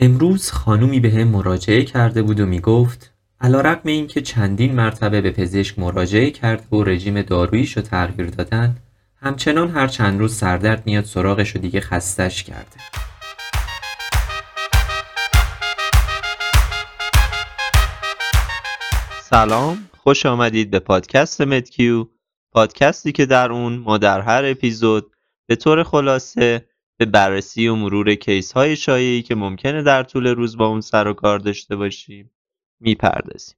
امروز خانومی به هم مراجعه کرده بود و می گفت علا رقم این که چندین مرتبه به پزشک مراجعه کرد و رژیم دارویش رو تغییر دادن همچنان هر چند روز سردرد میاد سراغش و دیگه خستش کرده. سلام خوش آمدید به پادکست مدکیو. پادکستی که در اون ما در هر اپیزود به طور خلاصه به بررسی و مرور کیس های شایعی که ممکنه در طول روز با اون سر و کار داشته باشیم می‌پردازیم.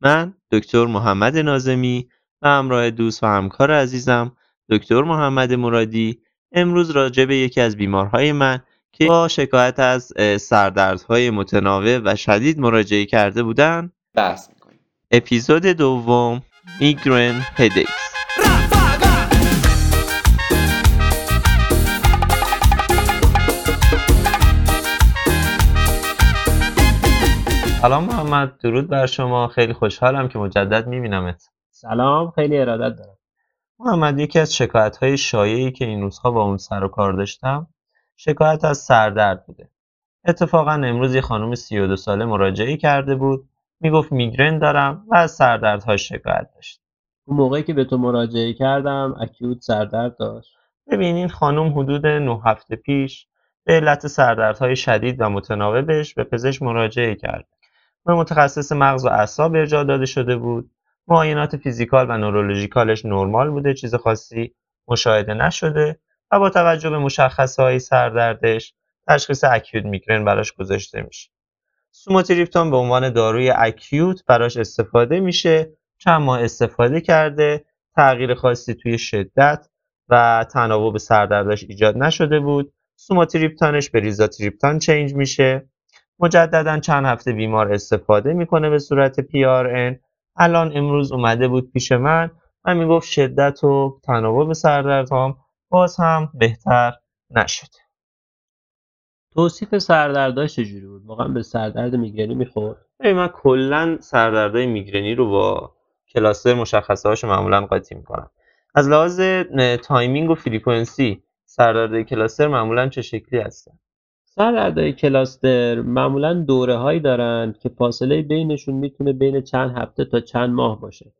من دکتر محمد نازمی و همراه دوست و همکار عزیزم دکتر محمد مرادی امروز راجع به یکی از بیمارهای من که با شکایت از سردردهای متناوب و شدید مراجعه کرده بودن بحث می‌کنیم. اپیزود دوم میگرن هدیکس. سلام محمد درود بر شما. خیلی خوشحالم که مجدد میبینمت. سلام خیلی ارادت دارم. محمد یکی از شکایت های شایعی که این روزها با اون سر و کار داشتم شکایت از سردرد بوده. اتفاقا امروز یه خانم 32 ساله مراجعه کرده بود. می‌گفت میگرن دارم و از سردردها شکایت داشت. اون موقعی که به تو مراجعه کردم اکیوت سردرد داشت. ببین این خانم حدود 9 هفته پیش به علت سردردهای شدید و متناوبش به پزشک مراجعه کرد به متخصص مغز و اعصاب ارجاع داده شده بود. معاینات فیزیکال و نورولوژیکالش نرمال بوده چیز خاصی مشاهده نشده و با توجه به مشخصه های سردردش تشخیص اکیوت میگرن براش گذاشته میشه. سوماتریپتان به عنوان داروی اکیوت براش استفاده میشه. چند ماه استفاده کرده تغییر خاصی توی شدت و تناوب سردردش ایجاد نشده بود. سوماتریپتانش به ریزاتریپتان چینج میشه. مجددا چند هفته بیمار استفاده می‌کنه به صورت PRN الان امروز اومده بود پیش من و می‌گفت شدت و تناوب سردردهام باز هم بهتر نشد توصیف سردرداش چجوری بود؟ واقعا به سردرد میگرنی می‌خورد؟ من کلا سردردهای میگرنی رو با cluster مشخصه هاش معمولا قاطی می‌کنم. از لحاظ timing و frequency سردردهای cluster معمولا چه شکلی هستن؟ سردردهای cluster معمولا دوره هایی دارن که فاصله بینشون می‌تونه بین چند هفته تا چند ماه باشه.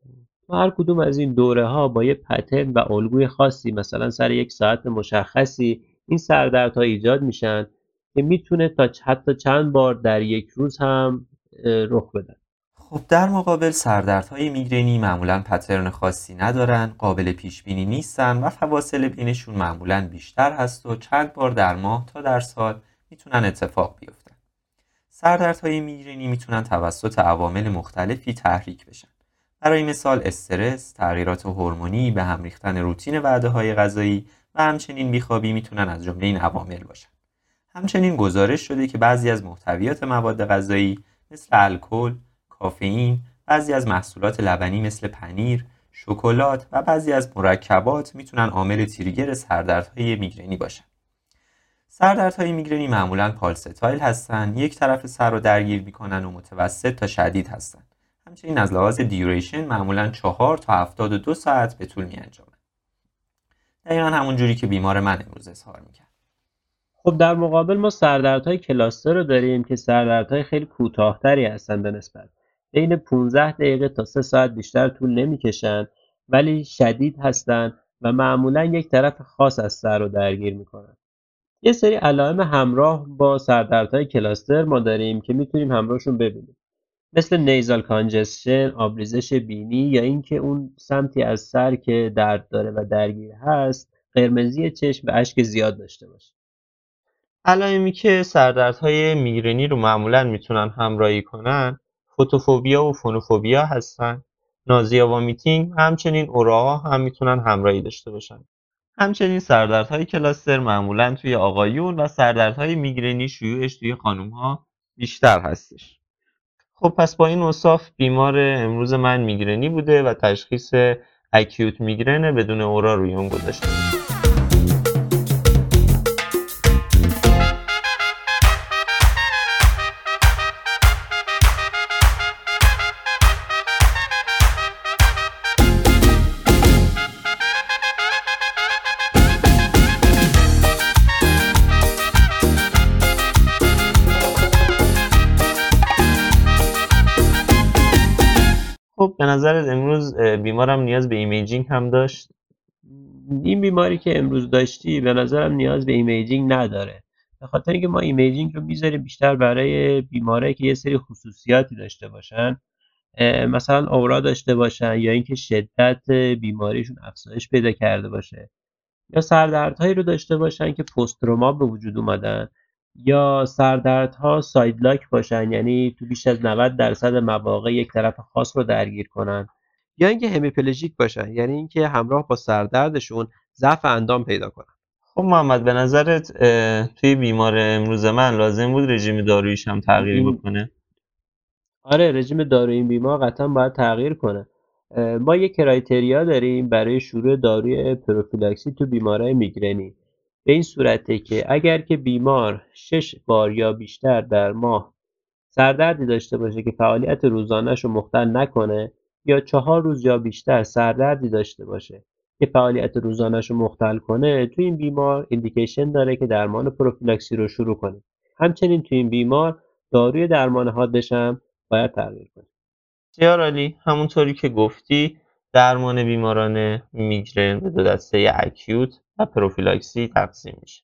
و هر کدوم از این دوره ها با یه پترن و الگوی خاصی مثلا سر یک ساعت مشخصی این سردردها ایجاد میشن که می‌تونه تا حتی چند بار در یک روز هم رخ بدن. خب در مقابل سردردهای میگرنی معمولا پترن خاصی ندارن قابل پیش بینی نیستن و فواصل بینشون معمولا بیشتر هست و چند بار در ماه تا در سال می‌تونن اتفاق بیفتن سردردهای میگرنی می‌تونن توسط عوامل مختلفی تحریک بشن برای مثال استرس، تغییرات هورمونی، به هم ریختن روتین وعده های غذایی و همچنین بیخوابی می‌تونن از جمله این عوامل باشن. همچنین گزارش شده که بعضی از محتویات مواد غذایی مثل الکل، کافئین، بعضی از محصولات لبنی مثل پنیر، شکلات و بعضی از مرکبات می‌تونن عامل تریگر سردردهای میگرنی باشن. سردردهای میگرنی معمولا پالستایل هستن. یک طرف سر رو درگیر می‌کنن و متوسط تا شدید هستن. همچنین از لحاظ دیوریشن معمولا چهار تا هفتاد و دو ساعت به طول می انجامن دقیقا همون جوری که بیمار من امروز اظهار می‌کرد. خب در مقابل ما سردردهای کلاستر رو داریم که سردردهای خیلی کوتاهتری هستن به نسبت. بین 15 دقیقه تا 3 ساعت بیشتر طول نمی‌کشن ولی شدید هستن و معمولا یک طرف خاص از سر رو درگیر می‌کنن. یه سری علائم همراه با سردردهای کلاستر ما داریم که می‌تونیم همراهشون ببینیم. مثل نیزال کانجسشن، آبریزش بینی یا اینکه اون سمتی از سر که درد داره و درگیر هست قرمزی چشم و اشک زیاد داشته باشه. علائمی که سردردهای میگرنی رو معمولا می‌تونن همراهی کنن فوتوفوبیا و فونوفوبیا هستن. نازیا و میتینگ همچنین اوراها هم می‌تونن همراهی داشته باشن. همچنین سردردهای کلاستر معمولا توی آقایون و سردردهای میگرنی شیوعش توی ها بیشتر هستش. خب پس با این اصاف بیمار امروز من میگرنی بوده و تشخیص اکیوت میگرنه بدون اورا روی اون گذاشته. به نظرت امروز بیمارم نیاز به imaging هم داشت؟ این بیماری که امروز داشتی به نظرم نیاز به imaging نداره. به خاطر اینکه ما imaging رو می‌ذاریم بیشتر برای بیمارایی که یه سری خصوصیاتی داشته باشن مثلا aura داشته باشن یا اینکه شدت بیماریشون افزایش پیدا کرده باشه. یا سردردهایی رو داشته باشن که پست به وجود اومدن. یا سردردها side lock باشن یعنی تو بیش از 90 درصد مواقع یک طرف خاص رو درگیر کنن. یا اینکه همیپلژیک باشن یعنی اینکه همراه با سردردشون ضعف اندام پیدا کنن. خب محمد به نظرت توی بیمار امروز من لازم بود رژیم دارویش هم تغییر بکنه؟ آره رژیم دارویی این بیمار قطعا باید تغییر کنه. ما یک کرایتریا داریم برای شروع داروی پروفیلاکسی تو بیمارای میگرنی. به این صورته که اگر که بیمار شش بار یا بیشتر در ماه سردردی داشته باشه که فعالیت روزانهش رو مختل نکنه یا چهار روز یا بیشتر سردردی داشته باشه که فعالیت روزانهش رو مختل کنه تو این بیمار ایندیکیشن داره که درمان پروفیلاکسی رو شروع کنه. همچنین تو این بیمار داروی درمان حادش هم باید تغییر کنه. بسیار عالی همونطوری که گفتی درمان بیماران میگرن به دو دسته اکیوت و پروفیلاکسی تقسیم میشه.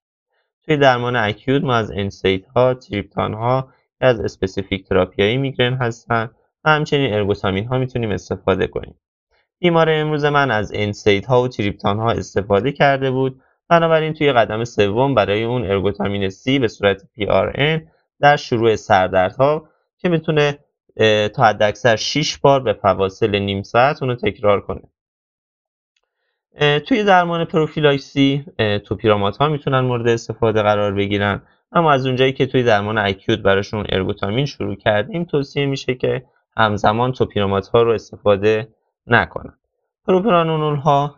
توی درمان acute ما از NSAID ها triptan ها از specific therapy هایی میگرن هستن و همچنین ergotamine ها می‌تونیم استفاده کنیم. بیمار امروز من از NSAID ها و triptan ها استفاده کرده بود. بنابراین توی قدم سوم برای اون ergotamine C به صورت PRN در شروع سردردها که می‌تونه تا حداکثر 6 بار به فواصل نیم ساعت اونو تکرار کنه. توی درمان پروفیلاکسی توپیرامات ها می‌تونن مورد استفاده قرار بگیرن اما از اونجایی که توی درمان اکیوت براشون ارگوتامین شروع کردیم توصیه میشه که همزمان توپیرامات ها رو استفاده نکنن. پروپرانونول ها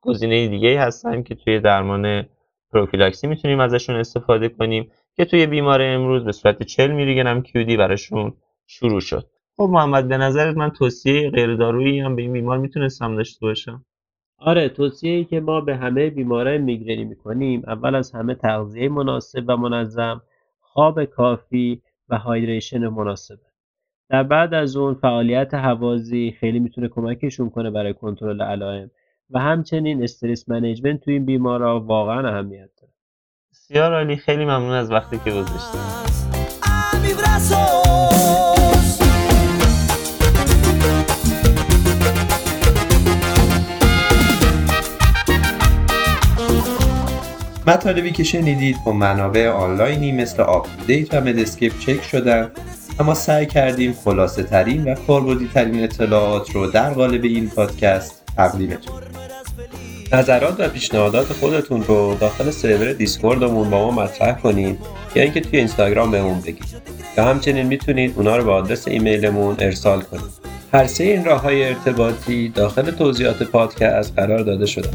گزینه دیگه هستن که توی درمان پروفیلاکسی می‌تونیم ازشون استفاده کنیم که توی بیمار امروز به صورت 40 میلی گرم کیودی براشون شروع شد. خب محمد به نظرت من توصیه غیر دارویی هم به این بیمار می‌تونستم داشته باشم؟ آره توصیه که ما به همه بیمارای میگرنی می‌کنیم اول از همه تغذیه مناسب و منظم خواب کافی و هایدریشن مناسبه. در بعد از اون فعالیت حوازی خیلی می‌تونه کمکشون کنه برای کنترل علائم و همچنین استرس منیجمنت توی این بیمارا واقعا اهمیت داره. بسیار عالی خیلی ممنون از وقتی که گذاشتید مطالبی که شنیدید با منابع آنلاینی مثل UpToDate و Medscape چک شدن اما سعی کردیم خلاصه ترین و کاربردی ترین اطلاعات رو در قالب این پادکست تقدیمتون نظرات و پیشنهادات خودتون رو داخل سرور Discord مون با ما مطرح کنید یا اینکه توی اینستاگرام بهمون بگید یا همچنین می‌تونید اونا رو به آدرس ایمیلمون ارسال کنید هر سه این راه های ارتباطی داخل توضیحات پادکست قرار داده شده.